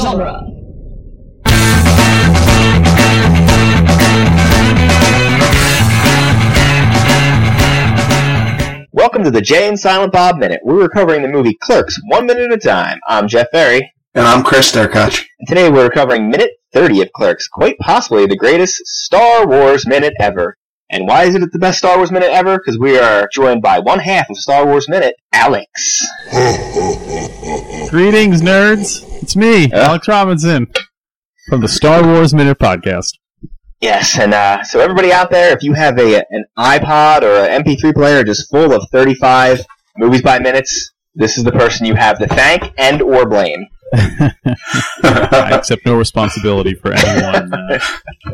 genre. Welcome to the Jay and Silent Bob Minute. We're covering the movie Clerks one minute at a time. I'm Jeff Ferry, And I'm Chris Derkach. today we're covering minute 30 of Clerks, quite possibly the greatest Star Wars minute ever. And why is it the best Star Wars minute ever? Because we are joined by one half of Star Wars Minute, Alex. Greetings, nerds. It's me, Alex Robinson, from the Star Wars Minute Podcast. Yes, and uh, so everybody out there, if you have a an iPod or an MP3 player just full of 35 movies by minutes, this is the person you have to thank and or blame. I accept no responsibility for anyone. Uh,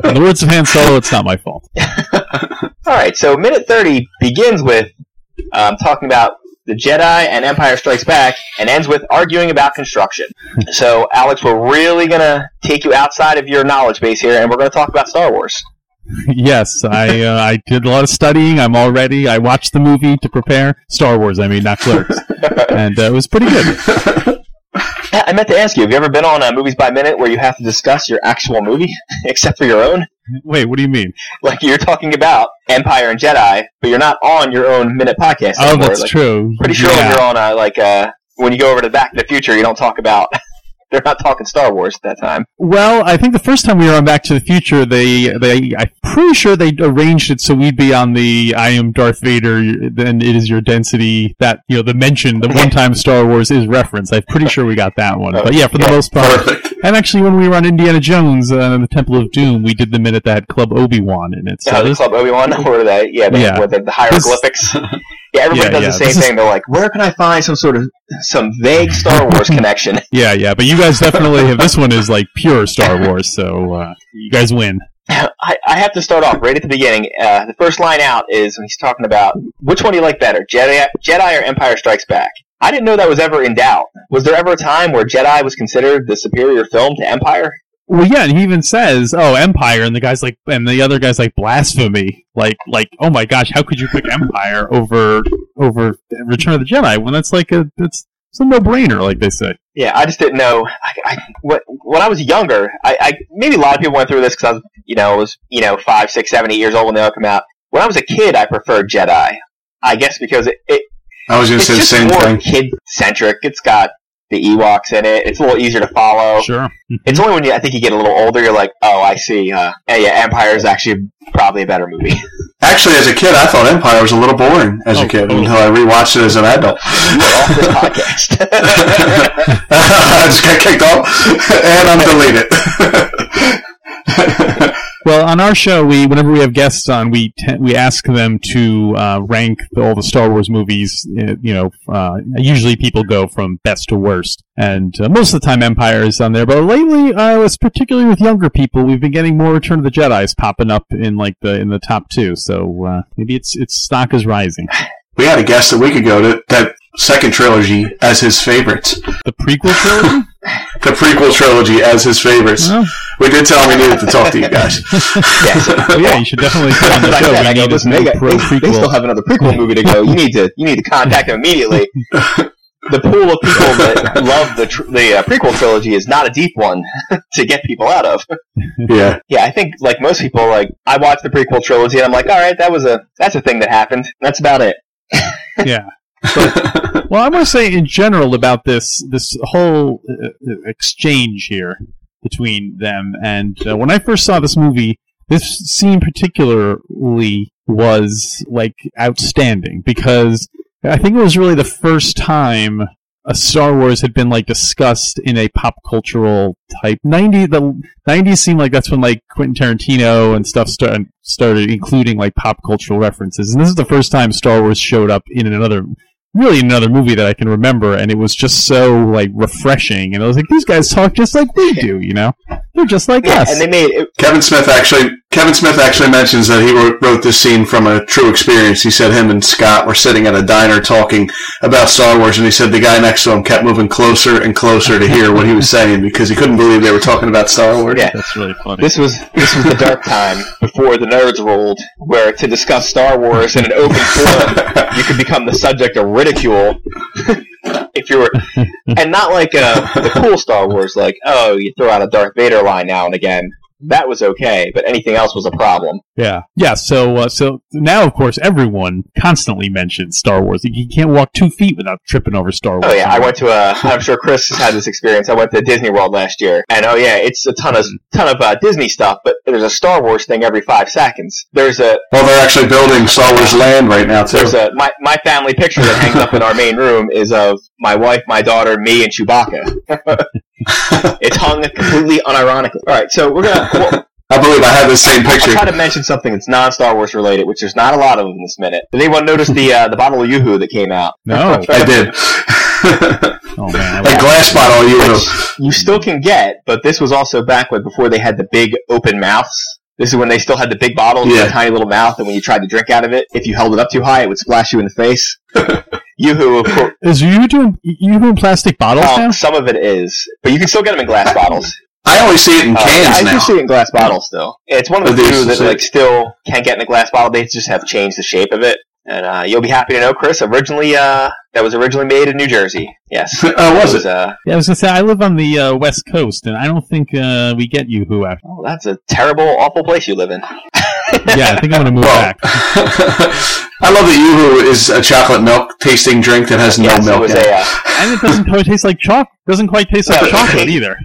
in the words of Han Solo, it's not my fault. All right, so minute 30 begins with um, talking about the Jedi and Empire Strikes Back and ends with arguing about construction. so, Alex, we're really going to take you outside of your knowledge base here, and we're going to talk about Star Wars. yes, I uh, I did a lot of studying. I'm all ready. I watched the movie to prepare Star Wars. I mean, not Clerks, and uh, it was pretty good. I meant to ask you, have you ever been on uh, Movies by Minute where you have to discuss your actual movie, except for your own? Wait, what do you mean? Like, you're talking about Empire and Jedi, but you're not on your own Minute podcast Oh, anymore. that's Like, true. Pretty sure when you're on, a like, uh, when you go over to Back to the Future, you don't talk about... They're not talking Star Wars at that time. Well, I think the first time we were on Back to the Future, they they I'm pretty sure they arranged it so we'd be on the I am Darth Vader, then it is your density. That you know the mention, the one time Star Wars is referenced. I'm pretty sure we got that one. But yeah, for the Yeah. most part. Perfect. And actually, when we were on Indiana Jones uh, and the Temple of Doom, we did the minute that Club Obi Wan in it. So uh, the Club Obi Wan, or the yeah, the, Yeah. with the, the hieroglyphics. Yeah, everybody Yeah, does yeah, the same thing. They're like, where can I find some sort of some vague Star Wars connection? yeah, yeah. But you guys definitely have. This one is like pure Star Wars, so uh, you guys win. I, I have to start off right at the beginning. Uh, the first line out is when he's talking about which one do you like better, Jedi, Jedi or Empire Strikes Back. I didn't know that was ever in doubt. Was there ever a time where Jedi was considered the superior film to Empire? Well, yeah, and he even says, "Oh, Empire," and the guy's like, and the other guy's like, "Blasphemy!" Like, like, oh my gosh, how could you pick Empire over over Return of the Jedi when that's like a that's it's a no brainer, like they say. Yeah, I just didn't know. I, I, when, when I was younger, I, I maybe a lot of people went through this because I was, you know, was you know five, six, seven, eight years old when they all come out. When I was a kid, I preferred Jedi. I guess because it, it I was going to say the just same more thing. kid centric. It's got the Ewoks in it. It's a little easier to follow. Sure. It's only when you, I think you get a little older, you're like, oh, I see. Uh, yeah, Empire is actually probably a better movie. Actually, as a kid, I thought Empire was a little boring as Oh, a kid cool. until I rewatched it as an adult. you are off this podcast. I just got kicked off, and I'm deleted. Well, on our show, we whenever we have guests on, we te- we ask them to uh, rank all the Star Wars movies. uh, You know, uh, usually people go from best to worst, and uh, most of the time Empire is on there. But lately, uh, it's particularly with younger people, we've been getting more Return of the Jedi's popping up in like the in the top two. So uh, maybe its its stock is rising. we had a guest a week ago that, that second trilogy as his favorites. The prequel trilogy. The prequel trilogy as his favorites. well, We did tell him we needed to talk to you guys. yeah, well, yeah, you should definitely come on the Like show. that, We I go, need a listen, they, got, pro they, they still have another prequel movie to go. You need to you need to contact them immediately. The pool of people that love the tr- the uh, prequel trilogy is not a deep one to get people out of. Yeah. Yeah, I think like most people, like I watched the prequel trilogy and I'm like, all right, that was a that's a thing that happened. That's about it. Yeah. Well, I want to say in general about this this whole uh, uh, exchange here between them, and uh, when I first saw this movie, this scene particularly was like outstanding because I think it was really the first time a Star Wars had been like discussed in a pop cultural type. Ninety the nineties seemed like that's when like Quentin Tarantino and stuff started started including like pop cultural references, and this is the first time Star Wars showed up in another really another movie that I can remember, and it was just so like refreshing. And I was like, these guys talk just like we do, you know? They're just like Yeah, us. and they made it, Kevin Smith actually Kevin Smith actually mentions that he wrote, wrote this scene from a true experience. He said him and Scott were sitting at a diner talking about Star Wars, and he said the guy next to him kept moving closer and closer to hear what he was saying because he couldn't believe they were talking about Star Wars. Yeah. That's really funny. This was this was the dark time before the nerds ruled, where to discuss Star Wars in an open forum, you could become the subject of ridicule. if you were, and not like uh, the cool Star Wars, like oh, you throw out a Darth Vader line now and again. That was okay, but anything else was a problem. Yeah, yeah. So, uh, so now, of course, everyone constantly mentions Star Wars. You can't walk two feet without tripping over Star Wars. Oh yeah, I went to a. I'm sure Chris has had this experience. I went to Disney World last year, and oh yeah, it's a ton of ton of uh, Disney stuff. But there's a Star Wars thing every five seconds. There's a Well, they're actually building Star Wars Land right now too. there's a my my family picture that hangs up in our main room is of my wife, my daughter, me, and Chewbacca. it's hung completely unironically. All right, so we're gonna. Well, I believe I have the same picture. I'll try to mention something that's non-Star Wars related, which there's not a lot of in this minute. Did anyone notice the uh, the bottle of YooHoo that came out? No. I did. Oh man, a glass bottle, you know. You still can get, but this was also back when before they had the big open mouths. This is when they still had the big bottles with Yeah. a tiny little mouth, and when you tried to drink out of it, if you held it up too high, it would splash you in the face. YooHoo, of course, is you doing you doing plastic bottles now? um, some of it is, but you can still get them in glass bottles. I only see it in Uh, cans I now. do see it in glass bottles still. It's one of the do you few that like still can't get in a glass bottle. They just have changed the shape of it. And uh, you'll be happy to know, Chris, originally uh, that was originally made in New Jersey. Yes. Oh, was it? uh, Yeah, I was gonna say I live on the uh, west coast, and I don't think uh, we get YooHoo after. oh, that's a terrible, awful place you live in. Yeah, I think I'm gonna move Well, back. I love that YooHoo is a chocolate milk tasting drink that has no yes, milk was in it. a. Uh, And it doesn't quite taste like chocolate. Doesn't quite taste like No, chocolate either.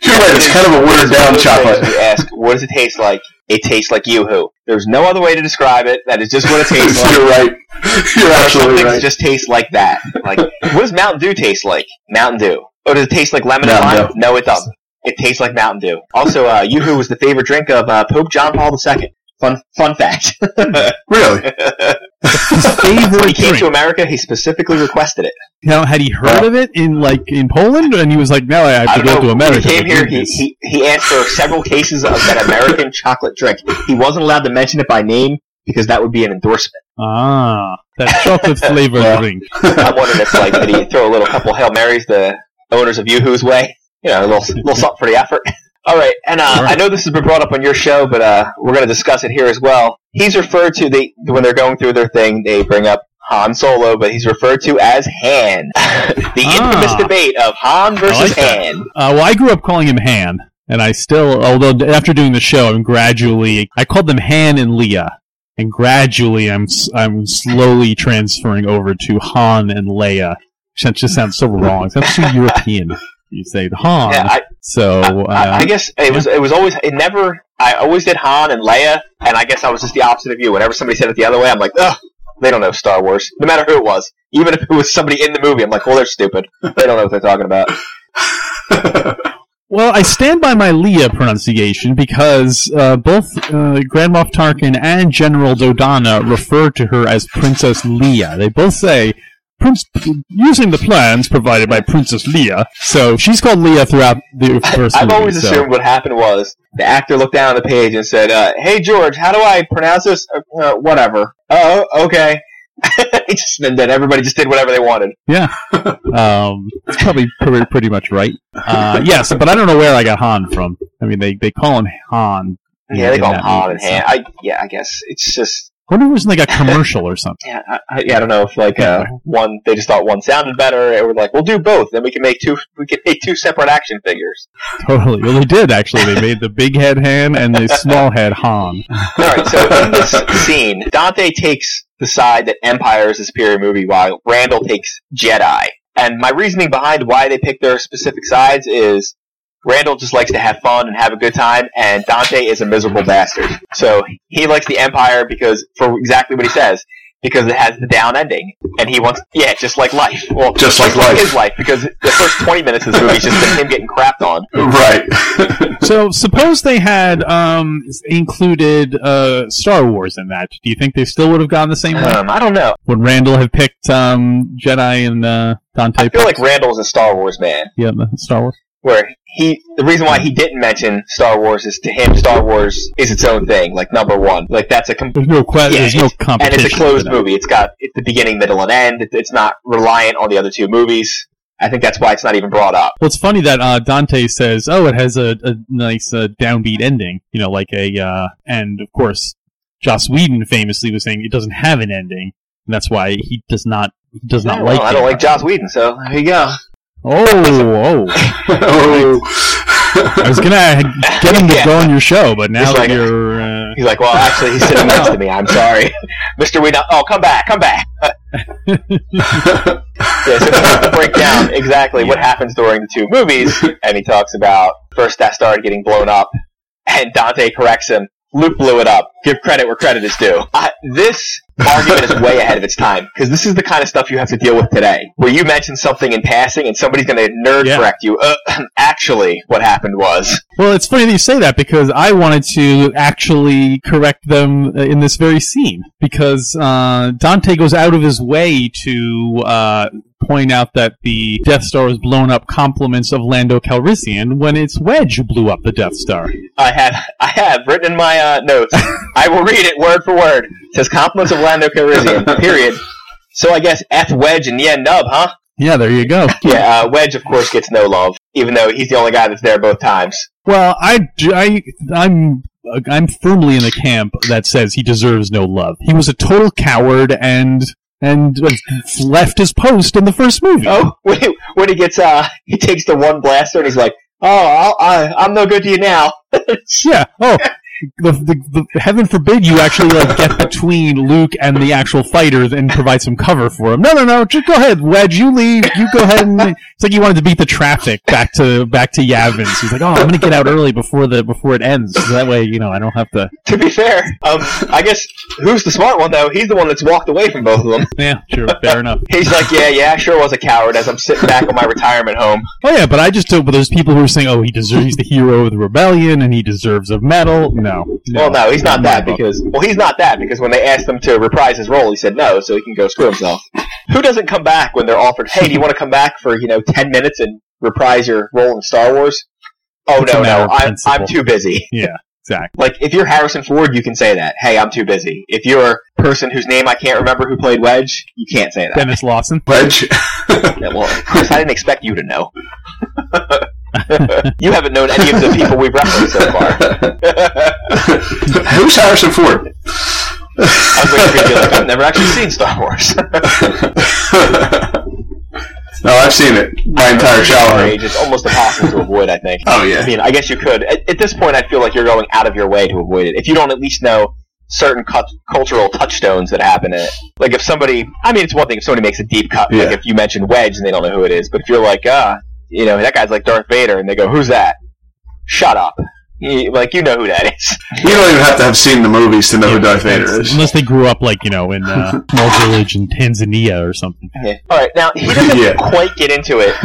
You're right, it's kind of a watered down chocolate. You ask, what does it taste like? It tastes like YooHoo. There's no other way to describe it. That is just what it tastes like. You're right. You're Some absolutely things right. just taste like that. Like, what does Mountain Dew taste like? Mountain Dew. Oh, does it taste like lemon and lime? No, it doesn't. It tastes like Mountain Dew. Also, uh, YooHoo was the favorite drink of uh, Pope John Paul II. Fun, fun fact. Really? His when favorite he came drink. to America, he specifically requested it. Now, had he heard of it in like in Poland, and he was like, "No, I have to don't go know. to America." When he came here, he, this." he, he asked for several cases of that American chocolate drink. He wasn't allowed to mention it by name because that would be an endorsement. ah, that chocolate flavored Yeah. drink. I'm wondering if, like, did he throw a little couple Hail Marys the owners of YooHoo's way? You know, a little, little something for the effort. All right, and uh. I know this has been brought up on your show, but uh, we're going to discuss it here as well. He's referred to the when they're going through their thing, they bring up Han Solo, but he's referred to as Han. the Ah. infamous debate of Han versus like. Han. Uh, well, I grew up calling him Han, and I still, although after doing the show, I'm gradually, I called them Han and Leah, and gradually I'm I'm slowly transferring over to Han and Leia. That just sounds so wrong. It sounds so European. You say Han. Yeah, I, so uh, I, I guess it was it was always it never I always did Han and Leia, and I guess I was just the opposite of you. Whenever somebody said it the other way, I'm like, ugh, they don't know Star Wars. No matter who it was, even if it was somebody in the movie, I'm like, well, they're stupid. They don't know what they're talking about. Well, I stand by my Leia pronunciation because uh, both uh, Grand Moff Tarkin and General Dodonna refer to her as Princess Leia. They both say, Prince, using the plans provided by Princess Leia. So she's called Leia throughout the first I've movie. always so- assumed what happened was the actor looked down the page and said, uh, "Hey George, how do I pronounce this? Uh, uh, whatever. Oh, okay." Just- and then everybody just did whatever they wanted. Yeah. um, it's probably pretty, pretty much right. Uh, yes, but I don't know where I got Han from. I mean, they, they call him Han. Yeah, they call him Han and Han. I yeah, I guess it's just I wonder if it was like a commercial or something. Yeah, I, I, yeah, I don't know if like uh, one they just thought one sounded better, or like we'll do both, then we can make two we can make two separate action figures. Totally. Well, they did actually. They made the big head Han and the small head Han. All right, so in this scene, Dante takes the side that Empire is a superior movie, while Randall takes Jedi. And my reasoning behind why they pick their specific sides is Randall just likes to have fun and have a good time, and Dante is a miserable bastard. So he likes the Empire because for exactly what he says. Because it has the down ending, and he wants, yeah, just like life. Well, Just like life. his life, because the first twenty minutes of this movie is just him getting crapped on. right. So suppose they had um, included uh, Star Wars in that. Do you think they still would have gone the same way? Um, I don't know. Would Randall have picked um, Jedi and uh, Dante? I feel like picked- Randall's a Star Wars man. yeah, the Star Wars. Where he the reason why he didn't mention Star Wars is to him Star Wars is its own thing, like number one. Like that's a com- There's no question, Yeah, There's no it's- and it's a closed movie. It's got it's the beginning, middle, and end. It, it's not reliant on the other two movies. I think that's why it's not even brought up. Well, it's funny that uh, Dante says, "Oh, it has a, a nice uh, downbeat ending," you know, like a, uh, and of course, Joss Whedon famously was saying it doesn't have an ending, and that's why he does not he does not Yeah, like. well, I don't like Joss Whedon, so there you go. Oh, oh! I was gonna get him to Yeah. go on your show, but now like- you're. Uh, He's like, well, actually, he's sitting next to me. I'm sorry, Mister Whedon. Oh, come back, come back. Yeah, so he has to break down exactly what happens during the two movies, and he talks about first that started getting blown up, and Dante corrects him. Luke blew it up. Give credit where credit is due. I, this argument is way ahead of its time because this is the kind of stuff you have to deal with today, where you mention something in passing and somebody's going to nerd Yeah. correct you. Uh, actually, what happened was well, it's funny that you say that because I wanted to actually correct them uh, in this very scene because uh, Dante goes out of his way to uh, point out that the Death Star was blown up compliments of Lando Calrissian when it's Wedge blew up the Death Star. I have I have written in my uh, notes. I will read it word for word. It says compliments of Lando Calrissian. Period. So I guess F Wedge and Nien Nunb, huh? Yeah, there you go. Yeah, uh, Wedge of course gets no love, even though he's the only guy that's there both times. Well, I, I, I'm, I'm firmly in the camp that says he deserves no love. He was a total coward and and left his post in the first movie. Oh, when he, when he gets uh, he takes the one blaster and he's like, "Oh, I'll, I, I'm no good to you now." yeah. Oh, the, the, the heaven forbid you actually like get between Luke and the actual fighters and provide some cover for him. No, no, no. Just go ahead, Wedge. You leave. You go ahead and it's like he wanted to beat the traffic back to back to Yavins. He's like, oh, I'm gonna get out early before the before it ends. So that way, you know, I don't have to. to be fair, um, I guess who's the smart one though? He's the one that's walked away from both of them. Yeah, sure, fair enough. He's like, "Yeah, yeah, I sure was a coward." As I'm sitting back on my retirement home. Oh yeah, but I just don't. But there's people who are saying, "Oh, he deserves. He's the hero of the rebellion, and he deserves a medal." No, Well, no, he's not that because well, he's not that because when they asked him to reprise his role, he said no, so he can go screw himself. Who doesn't come back when they're offered? Hey, do you want to come back for you know ten minutes and reprise your role in Star Wars? Oh It's no, no, I'm. I'm too busy. Yeah, exactly. Like if you're Harrison Ford, you can say that. Hey, I'm too busy. If you're a person whose name I can't remember who played Wedge, you can't say that. Denis Lawson. Wedge. Yeah, well, Chris, I didn't expect you to know. you haven't known any of the people we've referenced so far. Who's Harrison Ford? I was waiting for you to be like, I've never actually seen Star Wars. no, I've seen it my entire childhood. age, it's almost impossible to avoid. I think. Oh yeah. I mean, I guess you could. At, at this point, I feel like you're going out of your way to avoid it. If you don't at least know certain cut, cultural touchstones that happen in it. Like if somebody, I mean, it's one thing if somebody makes a deep cut. Like if you mention Wedge and they don't know who it is, but if you're like, ah, you know, that guy's like Darth Vader, and they go, who's that? Shut up. You, like you know who that is. You don't even have to have seen the movies to know who Darth Vader is. Unless they grew up like you know in a small village in Tanzania or something. Yeah. All right, now he doesn't Yeah. quite get into it,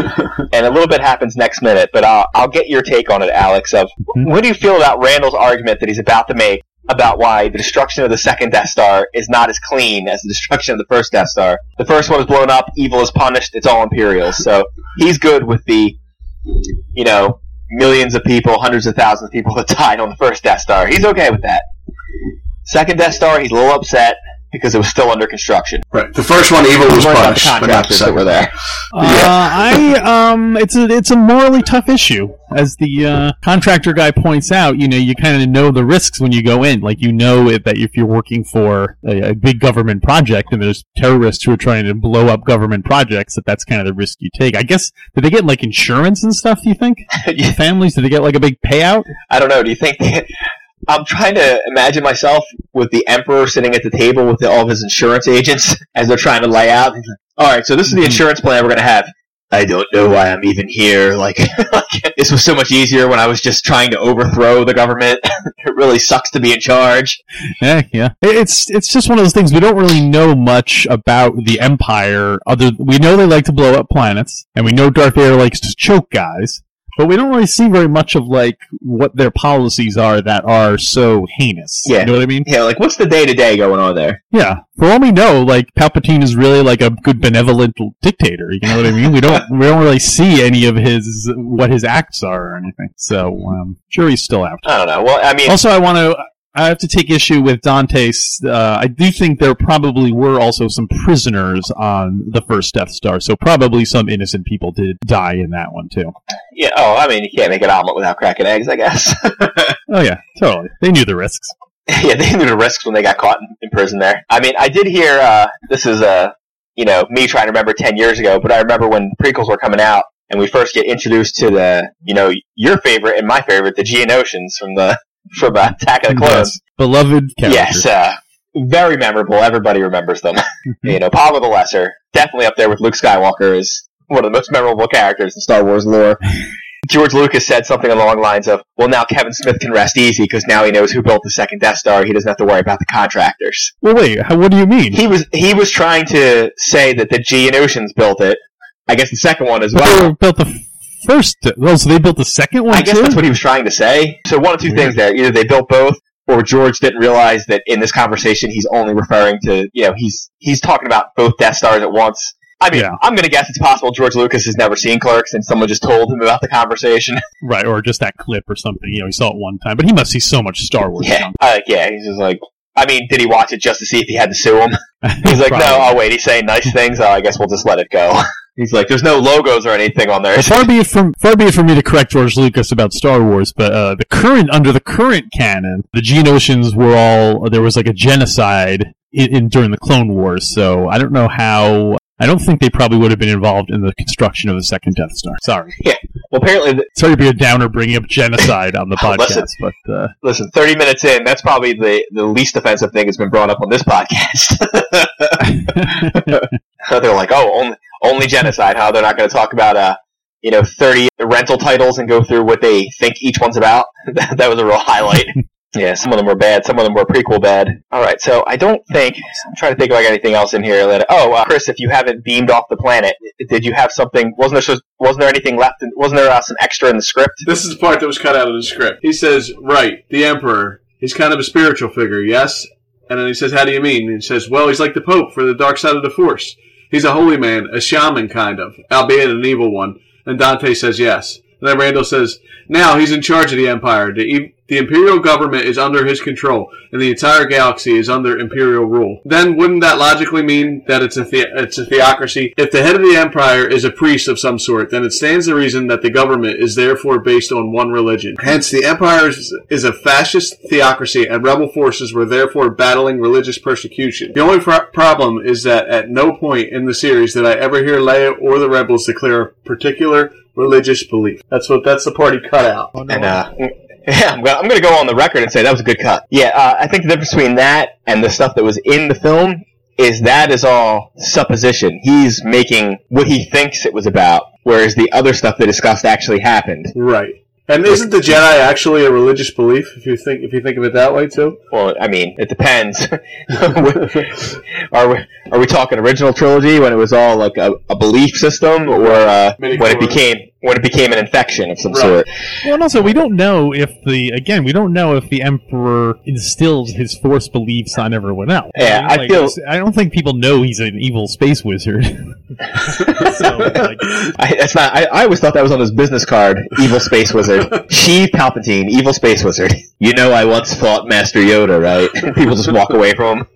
and a little bit happens next minute. But I'll, I'll get your take on it, Alex. Of Mhm. what do you feel about Randall's argument that he's about to make about why the destruction of the second Death Star is not as clean as the destruction of the first Death Star? The first one is blown up, evil is punished, it's all Imperials. So he's good with the, you know, millions of people, hundreds of thousands of people that died on the first Death Star. He's okay with that. Second Death Star, he's a little upset because it was still under construction. Right. The first one, evil was He's the punished, but not the contractors that second. were there. Uh, I um, it's a it's a morally tough issue, as the uh, contractor guy points out. You know, you kind of know the risks when you go in. Like you know it, that if you're working for a, a big government project and there's terrorists who are trying to blow up government projects, that that's kind of the risk you take. I guess did they get like insurance and stuff? Do you think Yeah, families did they get like a big payout? I don't know. Do you think? I'm trying to imagine myself with the Emperor sitting at the table with all of his insurance agents as they're trying to lay out. All right, so this is the Mhm. insurance plan we're going to have. I don't know why I'm even here. Like, like, this was so much easier when I was just trying to overthrow the government. it really sucks to be in charge. Yeah, yeah. It's it's just one of those things. We don't really know much about the Empire. Other we know they like to blow up planets, and we know Darth Vader likes to choke guys. But we don't really see very much of like what their policies are that are so heinous. Yeah. you know what I mean? Yeah, like what's the day to day going on there? Yeah. For all we know, like Palpatine is really like a good benevolent dictator. You know what I mean? We don't we don't really see any of his what his acts are or anything. So um, sure, he's still out. I don't know. Well, I mean, Also, I want to. I have to take issue with Dante's. Uh, I do think there probably were also some prisoners on the first Death Star, so probably some innocent people did die in that one too. yeah. Oh, I mean, you can't make an omelet without cracking eggs, I guess. Oh yeah, totally. They knew the risks. yeah, they knew the risks when they got caught in, in prison there. I mean, I did hear uh, this is uh, you know, me trying to remember 10 years ago, but I remember when prequels were coming out and we first get introduced to the, you know, your favorite and my favorite, the Geonosians from the, from uh, Attack of the Clones. Yes. Beloved characters. Yes, uh, very memorable. Everybody remembers them. you know, Poggle the Lesser, definitely up there with Luke Skywalker is one of the most memorable characters in Star Wars lore. George Lucas said something along the lines of, "Well, now Kevin Smith can rest easy because now he knows who built the second Death Star. He doesn't have to worry about the contractors." Well, wait. How, what do you mean? He was he was trying to say that the Geonosians built it. I guess the second one as well. built the first. Oh, so they built the second one I guess too. that's what he was trying to say. So one of two Weird. things there: either they built both, or George didn't realize that in this conversation he's only referring to you know he's he's talking about both Death Stars at once. I mean, Yeah. I'm going to guess it's possible George Lucas has never seen Clerks, and someone just told him about the conversation. right, or just that clip or something. You know, he saw it one time, but he must see so much Star Wars. yeah, uh, yeah. He's just like, I mean, did he watch it just to see if he had to sue him? He's like, no, oh wait, he's saying nice things. Oh, I guess we'll just let it go. He's like, there's no logos or anything on there. Far be it from far be it from me to correct George Lucas about Star Wars, but uh, the current under the current canon, the Geonosians were all there was like a genocide in, in during the Clone Wars. So I don't know how. I don't think they probably would have been involved in the construction of the second Death Star. Sorry, Yeah. Well, apparently, th- sorry to be a downer bringing up genocide on the Oh, listen. podcast, but uh, listen, 30 minutes in, that's probably the, the least offensive thing that's been brought up on this podcast. So they're like, oh, only, only genocide, huh? They're not going to talk about, uh, you know, 30 rental titles and go through what they think each one's about. that that was a real highlight. yeah, some of them were bad. Some of them were prequel bad. All right, so I don't think, I'm trying to think of like anything else in here that, oh, uh, Chris, if you haven't beamed off the planet, did you have something, wasn't there, wasn't there anything left, in, wasn't there uh, some extra in the script? This is the part that was cut out of the script. He says, right, the Emperor. He's kind of a spiritual figure, yes? And then he says, how do you mean? And he says, well, he's like the Pope for the dark side of the Force. He's a holy man, a shaman kind of, albeit an evil one. And Dante says yes. And then Randall says, now he's in charge of the Empire. The, the Imperial government is under his control, and the entire galaxy is under Imperial rule. Then wouldn't that logically mean that it's a, the- it's a theocracy? If the head of the Empire is a priest of some sort, then it stands to reason that the government is therefore based on one religion. Hence, the Empire is, is a fascist theocracy, and rebel forces were therefore battling religious persecution. The only problem is that at no point in the series did I ever hear Leia or the rebels declare a particular religious belief. That's what that's the part he cut out. And uh, yeah, I'm gonna, I'm gonna go on the record and say that was a good cut. Yeah, uh, I think the difference between that and the stuff that was in the film is that is all supposition. He's making what he thinks it was about, whereas the other stuff they discussed actually happened. Right. And isn't the Jedi actually a religious belief? If you think if you think of it that way too. Well, I mean, it depends. are we are we talking original trilogy when it was all like a, a belief system, or uh, when it became when it became an infection of some Right. sort? Well, and also we don't know if the again we don't know if the emperor instills his force beliefs on everyone else. Yeah, mean, I like, feel- I don't think people know he's an evil space wizard. so, like, I, that's not. I, I always thought that was on his business card. Evil space wizard, Sheev Palpatine, evil space wizard. You know, I once fought Master Yoda, right? People just walk away from him.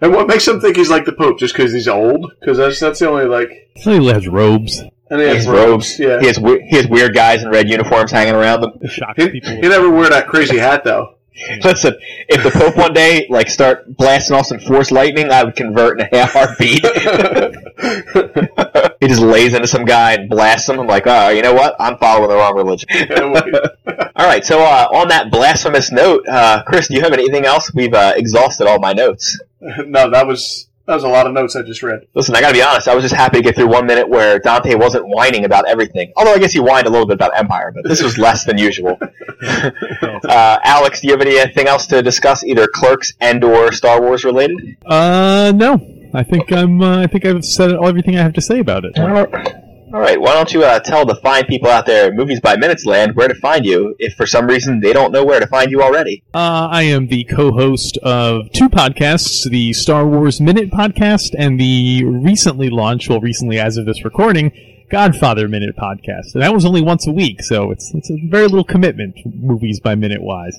And what makes him think he's like the Pope? Just because he's old? Because that's that's the only like. he has robes. And he He has has robes. Yeah. He has we- he has weird guys in red uniforms hanging around him. Shocks He, he never wore that crazy hat though. Listen, if the Pope one day like start blasting off some force lightning, I would convert in a half heartbeat. he just lays into some guy and blasts him. I'm like, oh, you know what? I'm following the wrong religion. All right, so uh, on that blasphemous note, uh, Chris, do you have anything else? We've uh, exhausted all my notes. no, that was that was a lot of notes I just read. Listen, I gotta be honest, I was just happy to get through one minute where Dante wasn't whining about everything. Although I guess he whined a little bit about Empire, but this was less than usual. uh, Alex, do you have anything else to discuss, either Clerks and or Star Wars related? Uh, no. I think I'm. Uh, I think I've said everything I have to say about it. All right, why don't you uh, tell the fine people out there, at Movies by Minutes Land, where to find you, if for some reason they don't know where to find you already. Uh, I am the co-host of two podcasts: the Star Wars Minute podcast and the recently launched, well, recently as of this recording, Godfather Minute podcast. And that was only once a week, so it's it's a very little commitment, movies by minute wise.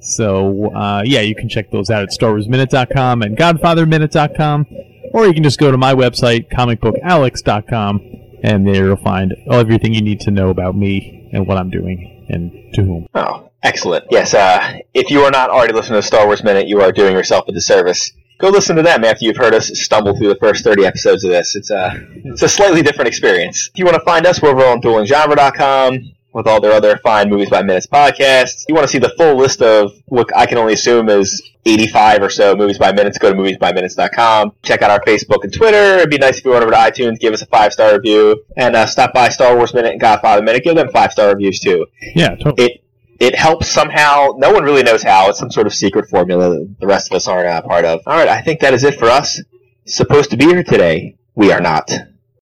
So uh, yeah, you can check those out at StarWarsMinute.com and GodfatherMinute.com, or you can just go to my website, ComicBookAlex.com, and there you'll find everything you need to know about me and what I'm doing and to whom. Oh, excellent. Yes, uh, if you are not already listening to Star Wars Minute, you are doing yourself a disservice. go listen to them after you've heard us stumble through the first 30 episodes of this. It's a, it's a slightly different experience. If you want to find us, we're over on duelinggenre.com with all their other fine Movies by Minutes podcasts. If you want to see the full list of what I can only assume is 85 or so Movies by Minutes, go to moviesbyminutes.com. Check out our Facebook and Twitter. It'd be nice if you went over to iTunes, give us a five star review, and uh, stop by Star Wars Minute and Godfather Minute. Give them five star reviews too. Yeah, totally. It it helps somehow. No one really knows how. It's some sort of secret formula that the rest of us aren't a part of. All right, I think that is it for us. Supposed to be here today, we are not.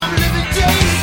I'm living day